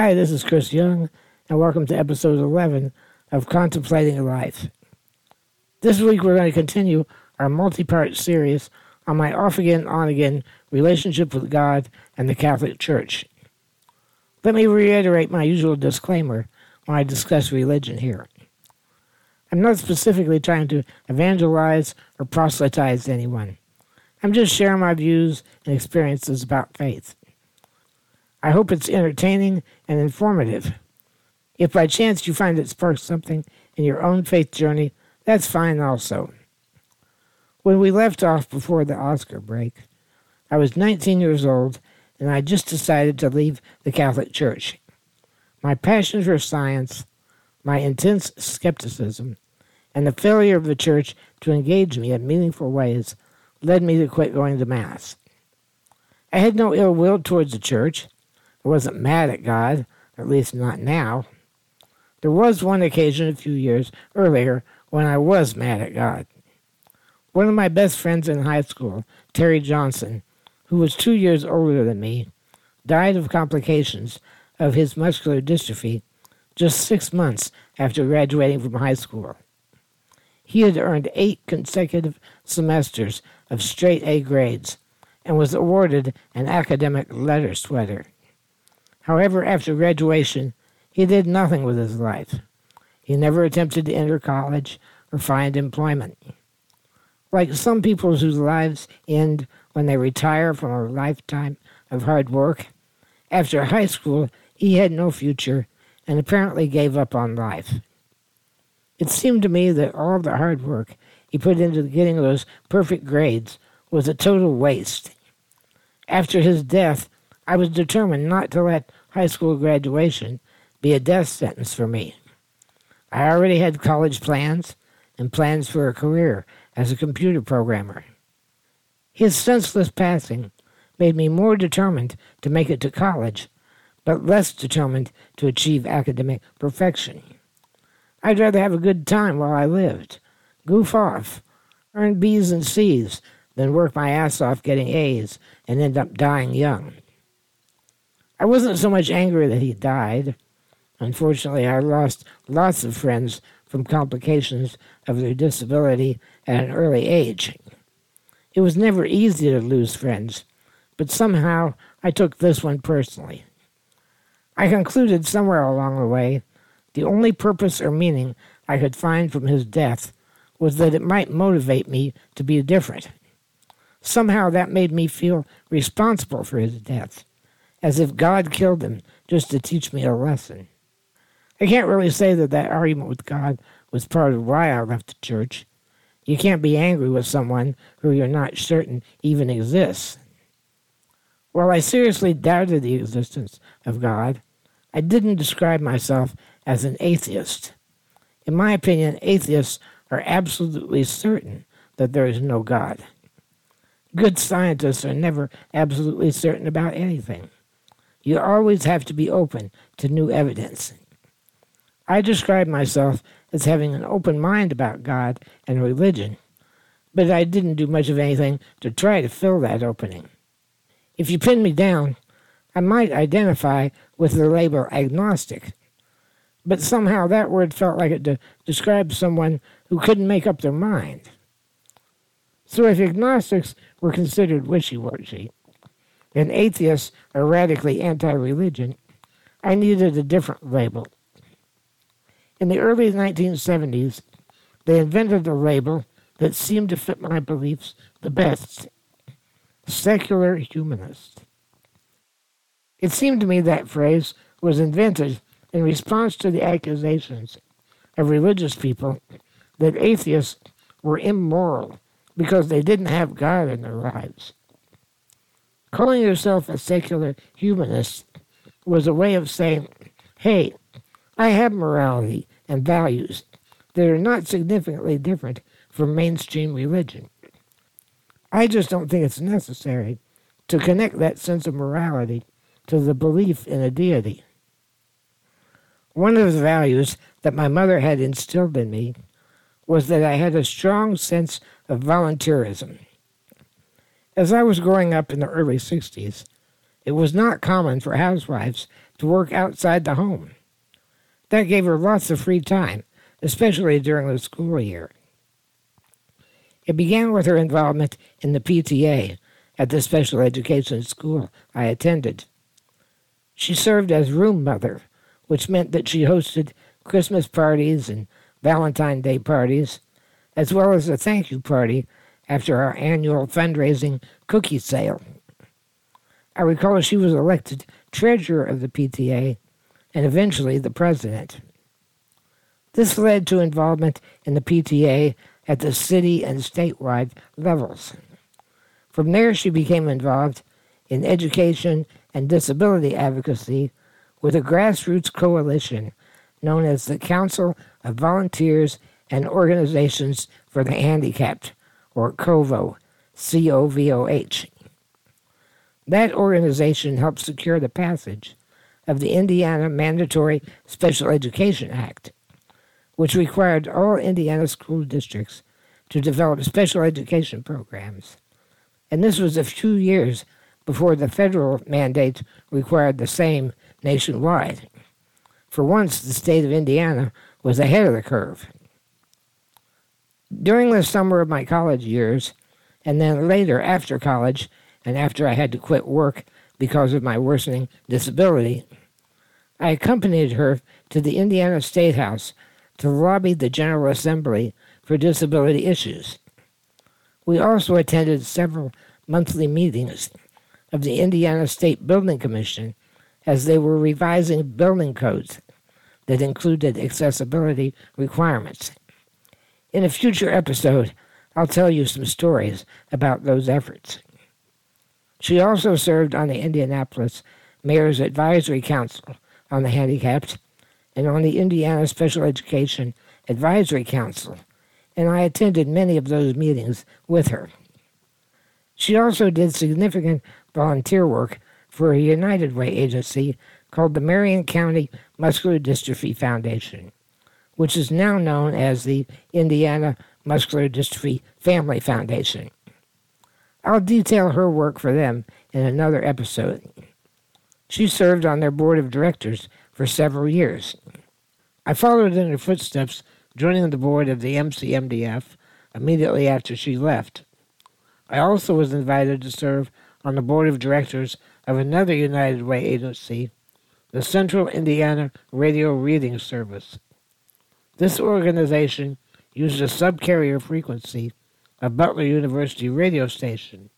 Hi, this is Chris Young, and welcome to episode 11 of Contemplating Life. This week we're going to continue our multi part series on my off again, on again relationship with God and the Catholic Church. Let me reiterate my usual disclaimer when I discuss religion here. I'm not specifically trying to evangelize or proselytize anyone. I'm just sharing my views and experiences about faith. I hope it's entertaining and informative. If by chance you find it sparks something in your own faith journey, that's fine also. When we left off before the Oscar break, I was 19 years old and I just decided to leave the Catholic Church. My passion for science, my intense skepticism, and the failure of the Church to engage me in meaningful ways led me to quit going to Mass. I had no ill will towards the Church. I wasn't mad at God, at least not now. There was one occasion a few years earlier when I was mad at God. One of my best friends in high school, Terry Johnson, who was two years older than me, died of complications of his muscular dystrophy just six months after graduating from high school. He had earned eight consecutive semesters of straight A grades and was awarded an academic letter sweater. However, after graduation, he did nothing with his life. He never attempted to enter college or find employment. Like some people whose lives end when they retire from a lifetime of hard work, after high school he had no future and apparently gave up on life. It seemed to me that all the hard work he put into getting those perfect grades was a total waste. After his death, I was determined not to let high school graduation be a death sentence for me. I already had college plans and plans for a career as a computer programmer. His senseless passing made me more determined to make it to college, but less determined to achieve academic perfection. I'd rather have a good time while I lived, goof off, earn B's and C's, than work my ass off getting A's and end up dying young. I wasn't so much angry that he died. Unfortunately, I lost lots of friends from complications of their disability at an early age. It was never easy to lose friends, but somehow I took this one personally. I concluded somewhere along the way the only purpose or meaning I could find from his death was that it might motivate me to be different. Somehow that made me feel responsible for his death as if God killed him just to teach me a lesson. I can't really say that that argument with God was part of why I left the church. You can't be angry with someone who you're not certain even exists. While I seriously doubted the existence of God, I didn't describe myself as an atheist. In my opinion, atheists are absolutely certain that there is no God. Good scientists are never absolutely certain about anything. You always have to be open to new evidence. I describe myself as having an open mind about God and religion, but I didn't do much of anything to try to fill that opening. If you pin me down, I might identify with the label agnostic, but somehow that word felt like it de- described someone who couldn't make up their mind. So if agnostics were considered wishy washy, and atheists are radically anti religion, I needed a different label. In the early 1970s, they invented a label that seemed to fit my beliefs the best secular humanist. It seemed to me that phrase was invented in response to the accusations of religious people that atheists were immoral because they didn't have God in their lives. Calling yourself a secular humanist was a way of saying, hey, I have morality and values that are not significantly different from mainstream religion. I just don't think it's necessary to connect that sense of morality to the belief in a deity. One of the values that my mother had instilled in me was that I had a strong sense of volunteerism. As I was growing up in the early 60s, It was not common for housewives to work outside the home. That gave her lots of free time, especially during the school year. It began with her involvement in the PTA at the special education school I attended. She served as room mother, which meant that she hosted Christmas parties and Valentine Day parties, as well as a thank you party after our annual fundraising cookie sale. I recall she was elected treasurer of the PTA and eventually the president. This led to involvement in the PTA at the city and statewide levels. From there, she became involved in education and disability advocacy with a grassroots coalition known as the Council of Volunteers and Organizations for the Handicapped, or COVO, C O V O H. That organization helped secure the passage of the Indiana Mandatory Special Education Act, which required all Indiana school districts to develop special education programs. And this was a few years before the federal mandate required the same nationwide. For once, the state of Indiana was ahead of the curve. During the summer of my college years, and then later after college, and after I had to quit work because of my worsening disability, I accompanied her to the Indiana State House to lobby the General Assembly for disability issues. We also attended several monthly meetings of the Indiana State Building Commission as they were revising building codes that included accessibility requirements. In a future episode, I'll tell you some stories about those efforts. She also served on the Indianapolis Mayor's Advisory Council on the Handicapped and on the Indiana Special Education Advisory Council, and I attended many of those meetings with her. She also did significant volunteer work for a United Way agency called the Marion County Muscular Dystrophy Foundation, which is now known as the Indiana Muscular Dystrophy Family Foundation. I'll detail her work for them in another episode. She served on their board of directors for several years. I followed in her footsteps, joining the board of the MCMDF immediately after she left. I also was invited to serve on the board of directors of another United Way agency, the Central Indiana Radio Reading Service. This organization used a subcarrier frequency of Butler University radio station,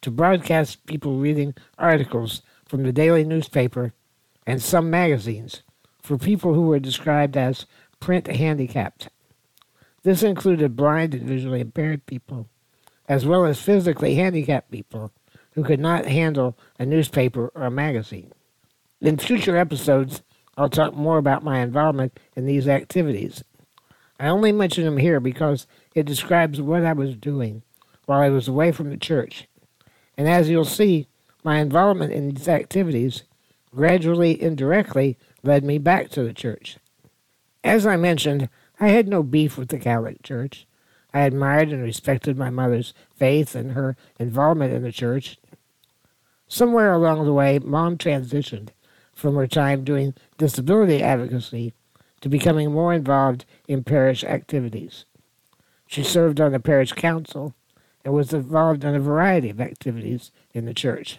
to broadcast people reading articles from the daily newspaper and some magazines for people who were described as print handicapped. This included blind and visually impaired people, as well as physically handicapped people who could not handle a newspaper or a magazine. In future episodes, I'll talk more about my involvement in these activities. I only mention them here because it describes what I was doing while I was away from the church. And as you'll see, my involvement in these activities gradually, indirectly, led me back to the church. As I mentioned, I had no beef with the Catholic Church. I admired and respected my mother's faith and her involvement in the church. Somewhere along the way, Mom transitioned from her time doing disability advocacy to becoming more involved in parish activities. She served on the parish council and was involved in a variety of activities in the church.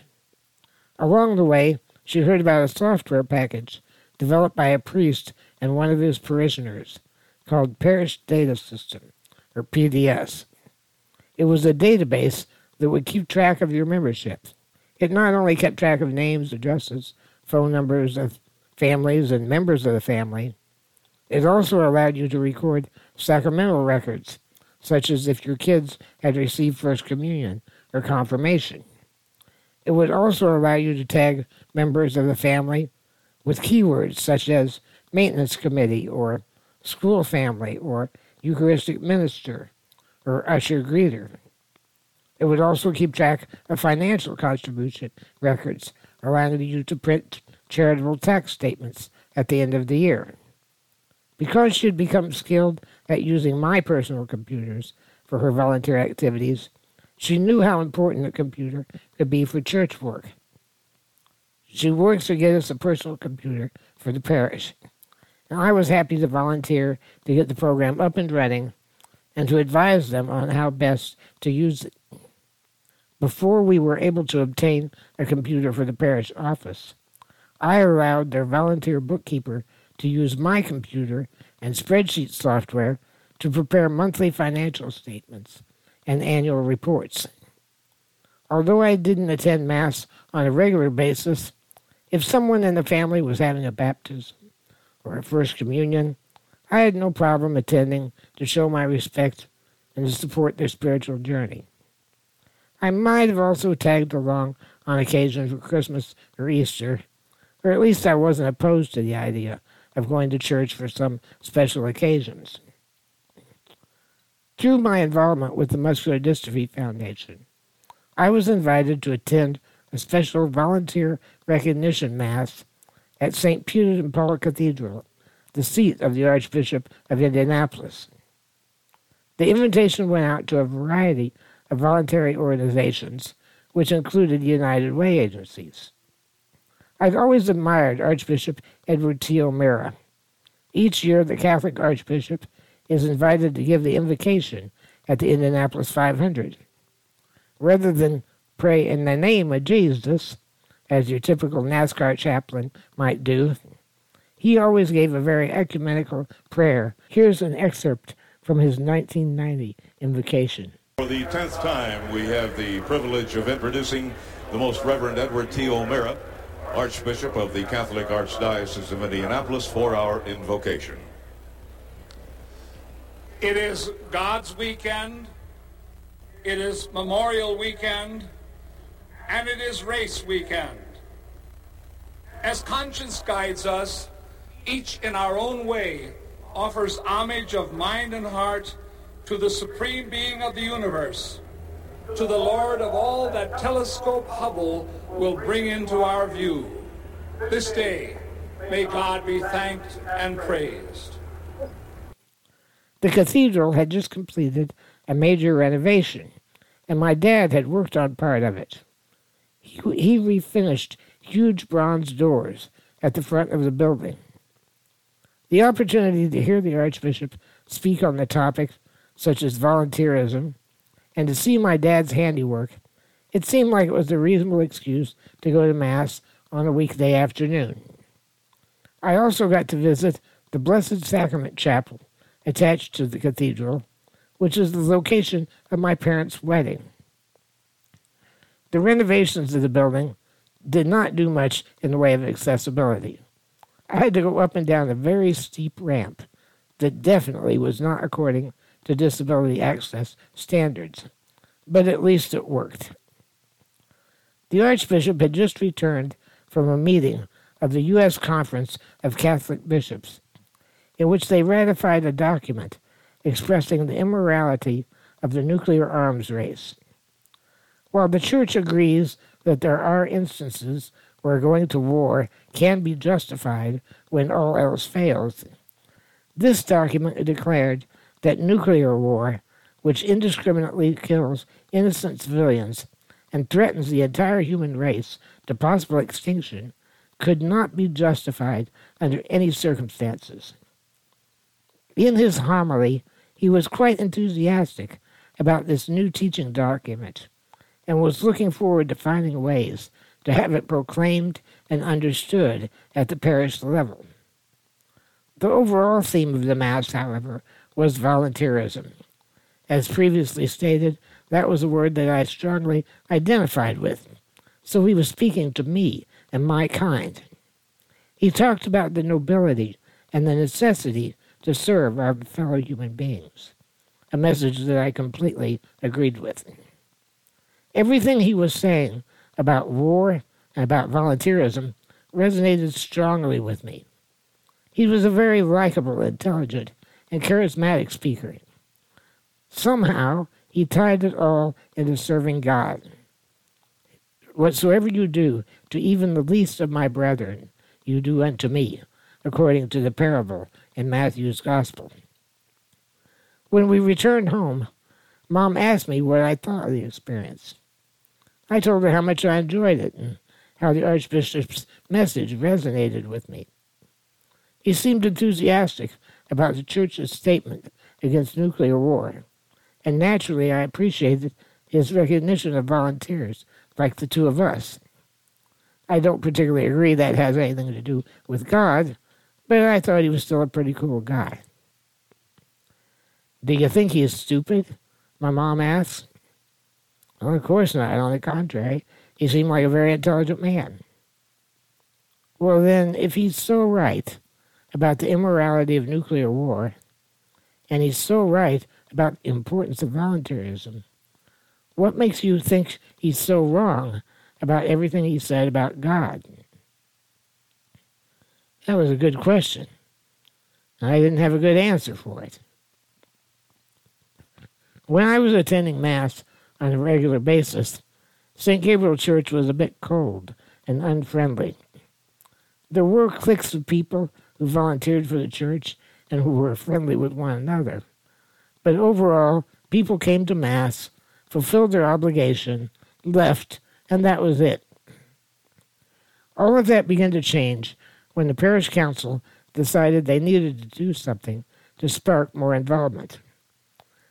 Along the way, she heard about a software package developed by a priest and one of his parishioners called Parish Data System, or PDS. It was a database that would keep track of your membership. It not only kept track of names, addresses, phone numbers of families and members of the family, it also allowed you to record sacramental records such as if your kids had received First Communion or confirmation. It would also allow you to tag members of the family with keywords such as maintenance committee or school family or Eucharistic minister or usher greeter. It would also keep track of financial contribution records, allowing you to print charitable tax statements at the end of the year. Because she had become skilled at using my personal computers for her volunteer activities, she knew how important a computer could be for church work. She works to get us a personal computer for the parish. And I was happy to volunteer to get the program up and running and to advise them on how best to use it. Before we were able to obtain a computer for the parish office, I allowed their volunteer bookkeeper to use my computer and spreadsheet software to prepare monthly financial statements and annual reports. Although I didn't attend Mass on a regular basis, if someone in the family was having a baptism or a First Communion, I had no problem attending to show my respect and to support their spiritual journey. I might have also tagged along on occasion for Christmas or Easter, or at least I wasn't opposed to the idea of going to church for some special occasions. Through my involvement with the Muscular Dystrophy Foundation, I was invited to attend a special volunteer recognition mass at St. Peter and Paul Cathedral, the seat of the Archbishop of Indianapolis. The invitation went out to a variety voluntary organizations, which included United Way agencies. I've always admired Archbishop Edward T. O'Meara. Each year, the Catholic Archbishop is invited to give the invocation at the Indianapolis 500. Rather than pray in the name of Jesus, as your typical NASCAR chaplain might do, he always gave a very ecumenical prayer. Here's an excerpt from his 1990 invocation. For the tenth time, we have the privilege of introducing the Most Reverend Edward T. O'Meara, Archbishop of the Catholic Archdiocese of Indianapolis, for our invocation. It is God's weekend, it is Memorial Weekend, and it is Race Weekend. As conscience guides us, each in our own way offers homage of mind and heart to the supreme being of the universe, to the Lord of all that telescope Hubble will bring into our view. This day, may God be thanked and praised. The cathedral had just completed a major renovation, and my dad had worked on part of it. He, he refinished huge bronze doors at the front of the building. The opportunity to hear the Archbishop speak on the topic such as volunteerism, and to see my dad's handiwork, it seemed like it was a reasonable excuse to go to Mass on a weekday afternoon. I also got to visit the Blessed Sacrament Chapel attached to the cathedral, which is the location of my parents' wedding. The renovations of the building did not do much in the way of accessibility. I had to go up and down a very steep ramp that definitely was not according to disability access standards, but at least it worked. The Archbishop had just returned from a meeting of the U.S. Conference of Catholic Bishops, in which they ratified a document expressing the immorality of the nuclear arms race. While the Church agrees that there are instances where going to war can be justified when all else fails, this document declared that nuclear war, which indiscriminately kills innocent civilians and threatens the entire human race to possible extinction, could not be justified under any circumstances. In his homily, he was quite enthusiastic about this new teaching document and was looking forward to finding ways to have it proclaimed and understood at the parish level. The overall theme of the Mass, however, was volunteerism. As previously stated, that was a word that I strongly identified with, so he was speaking to me and my kind. He talked about the nobility and the necessity to serve our fellow human beings, a message that I completely agreed with. Everything he was saying about war and about volunteerism resonated strongly with me. He was a very likable, intelligent, and charismatic speaker. Somehow, he tied it all into serving God. Whatsoever you do to even the least of my brethren, you do unto me, according to the parable in Matthew's Gospel. When we returned home, Mom asked me what I thought of the experience. I told her how much I enjoyed it and how the Archbishop's message resonated with me. He seemed enthusiastic about the Church's statement against nuclear war, and naturally I appreciated his recognition of volunteers like the two of us. I don't particularly agree that has anything to do with God, but I thought he was still a pretty cool guy. Do you think he is stupid? My mom asked. Well, of course not. On the contrary, he seemed like a very intelligent man. Well, then, if he's so right about the immorality of nuclear war, and he's so right about the importance of voluntarism, what makes you think he's so wrong about everything he said about God? That was a good question. I didn't have a good answer for it. When I was attending Mass on a regular basis, St. Gabriel Church was a bit cold and unfriendly. There were cliques of people who volunteered for the church and who were friendly with one another. But overall, people came to Mass, fulfilled their obligation, left, and that was it. All of that began to change when the parish council decided they needed to do something to spark more involvement.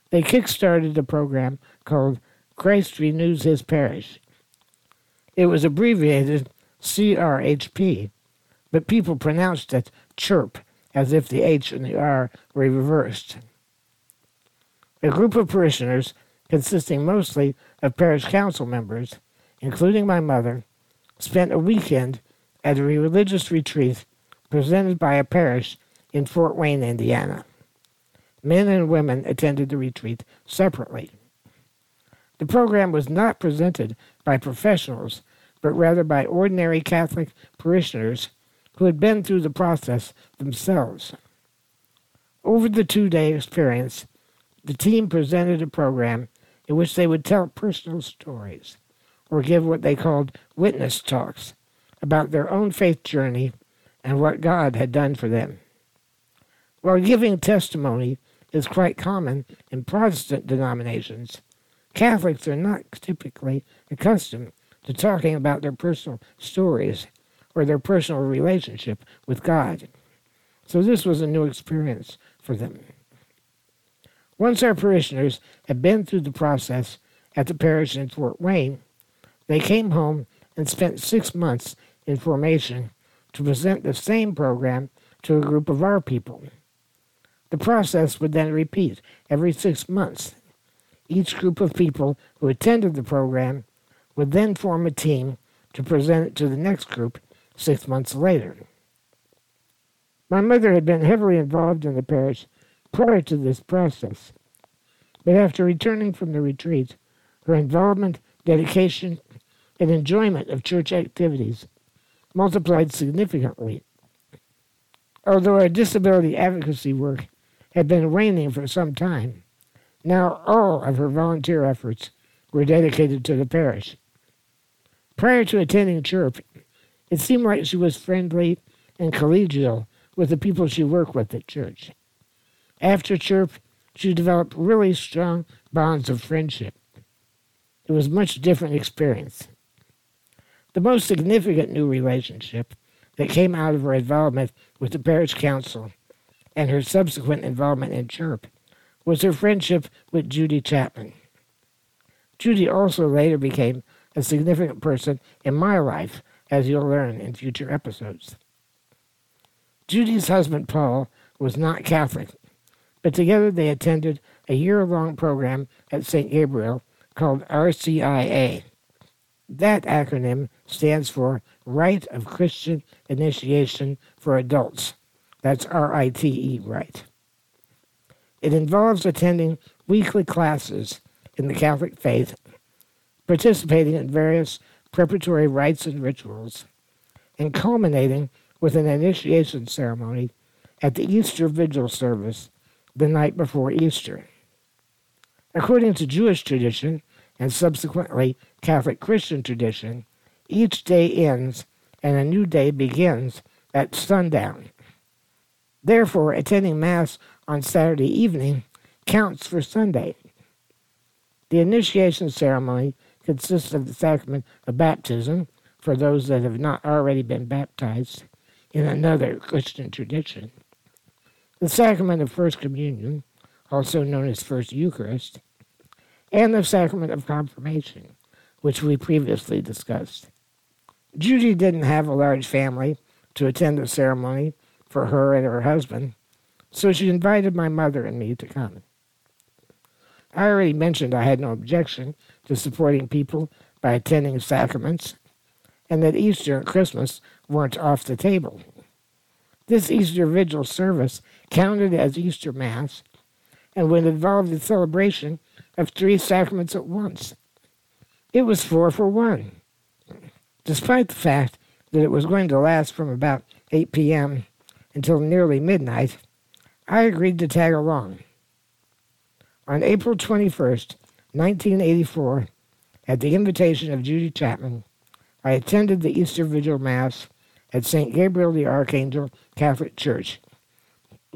They kick-started a program called Christ Renews His Parish. It was abbreviated CRHP, but people pronounced it CHIRP, as if the H and the R were reversed. A group of parishioners, consisting mostly of parish council members, including my mother, spent a weekend at a religious retreat presented by a parish in Fort Wayne, Indiana. Men and women attended the retreat separately. The program was not presented by professionals, but rather by ordinary Catholic parishioners who had been through the process themselves. Over the two day experience, the team presented a program in which they would tell personal stories or give what they called witness talks about their own faith journey and what God had done for them. While giving testimony is quite common in Protestant denominations, Catholics are not typically accustomed to talking about their personal stories or their personal relationship with God. So this was a new experience for them. Once our parishioners had been through the process at the parish in Fort Wayne, they came home and spent six months in formation to present the same program to a group of our people. The process would then repeat every six months. Each group of people who attended the program would then form a team to present it to the next group six months later. My mother had been heavily involved in the parish prior to this process, but after returning from the retreat, her involvement, dedication, and enjoyment of church activities multiplied significantly. Although our disability advocacy work had been waning for some time, now all of her volunteer efforts were dedicated to the parish. Prior to attending church, it seemed like she was friendly and collegial with the people she worked with at church. After church, she developed really strong bonds of friendship. It was a much different experience. The most significant new relationship that came out of her involvement with the parish council and her subsequent involvement in CHIRP was her friendship with Judy Chapman. Judy also later became a significant person in my life, as you'll learn in future episodes. Judy's husband, Paul, was not Catholic, but together they attended a year long program at St. Gabriel called RCIA. That acronym stands for Rite of Christian Initiation for Adults. That's R I T E, right. It involves attending weekly classes in the Catholic faith, participating in various preparatory rites and rituals, and culminating with an initiation ceremony at the Easter Vigil service the night before Easter. According to Jewish tradition, and subsequently Catholic Christian tradition, each day ends and a new day begins at sundown. Therefore, attending Mass on Saturday evening counts for Sunday. The initiation ceremony consists of the sacrament of baptism, for those that have not already been baptized in another Christian tradition. The sacrament of First Communion, also known as First Eucharist, and the sacrament of confirmation, which we previously discussed. Judy didn't have a large family to attend the ceremony for her and her husband, so she invited my mother and me to come. I already mentioned I had no objection to supporting people by attending sacraments, and that Easter and Christmas weren't off the table. This Easter Vigil service counted as Easter Mass and would involve the celebration of three sacraments at once. It was four for one. Despite the fact that it was going to last from about 8 p.m. until nearly midnight, I agreed to tag along. On April 21st, 1984, at the invitation of Judy Chapman, I attended the Easter Vigil Mass at St. Gabriel the Archangel Catholic Church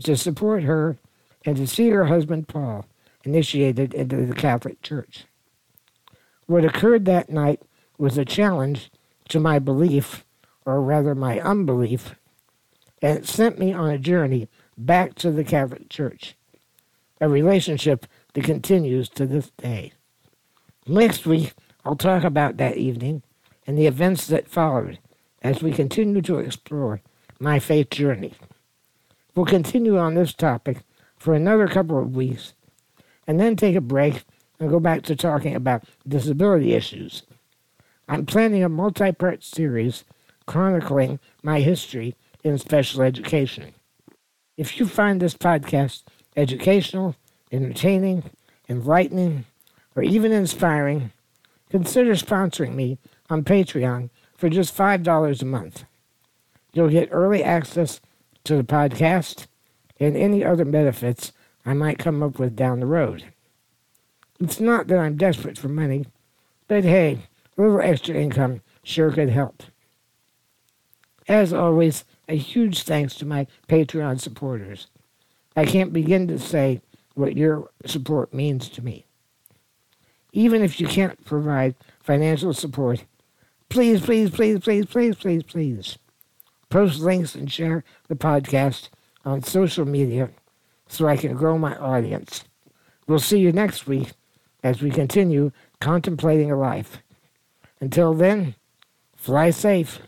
to support her and to see her husband Paul initiated into the Catholic Church. What occurred that night was a challenge to my belief, or rather my unbelief, and it sent me on a journey back to the Catholic Church, a relationship that continues to this day. Next week, I'll talk about that evening and the events that followed as we continue to explore my faith journey. We'll continue on this topic for another couple of weeks and then take a break and go back to talking about disability issues. I'm planning a multi part series chronicling my history in special education. If you find this podcast educational, entertaining, enlightening, or even inspiring, consider sponsoring me on Patreon for just $5 a month. You'll get early access to the podcast and any other benefits I might come up with down the road. It's not that I'm desperate for money, but hey, a little extra income sure could help. As always, a huge thanks to my Patreon supporters. I can't begin to say what your support means to me. Even if you can't provide financial support, please, please, please, please, please, please, please post links and share the podcast on social media so I can grow my audience. We'll see you next week as we continue contemplating a life. Until then, fly safe.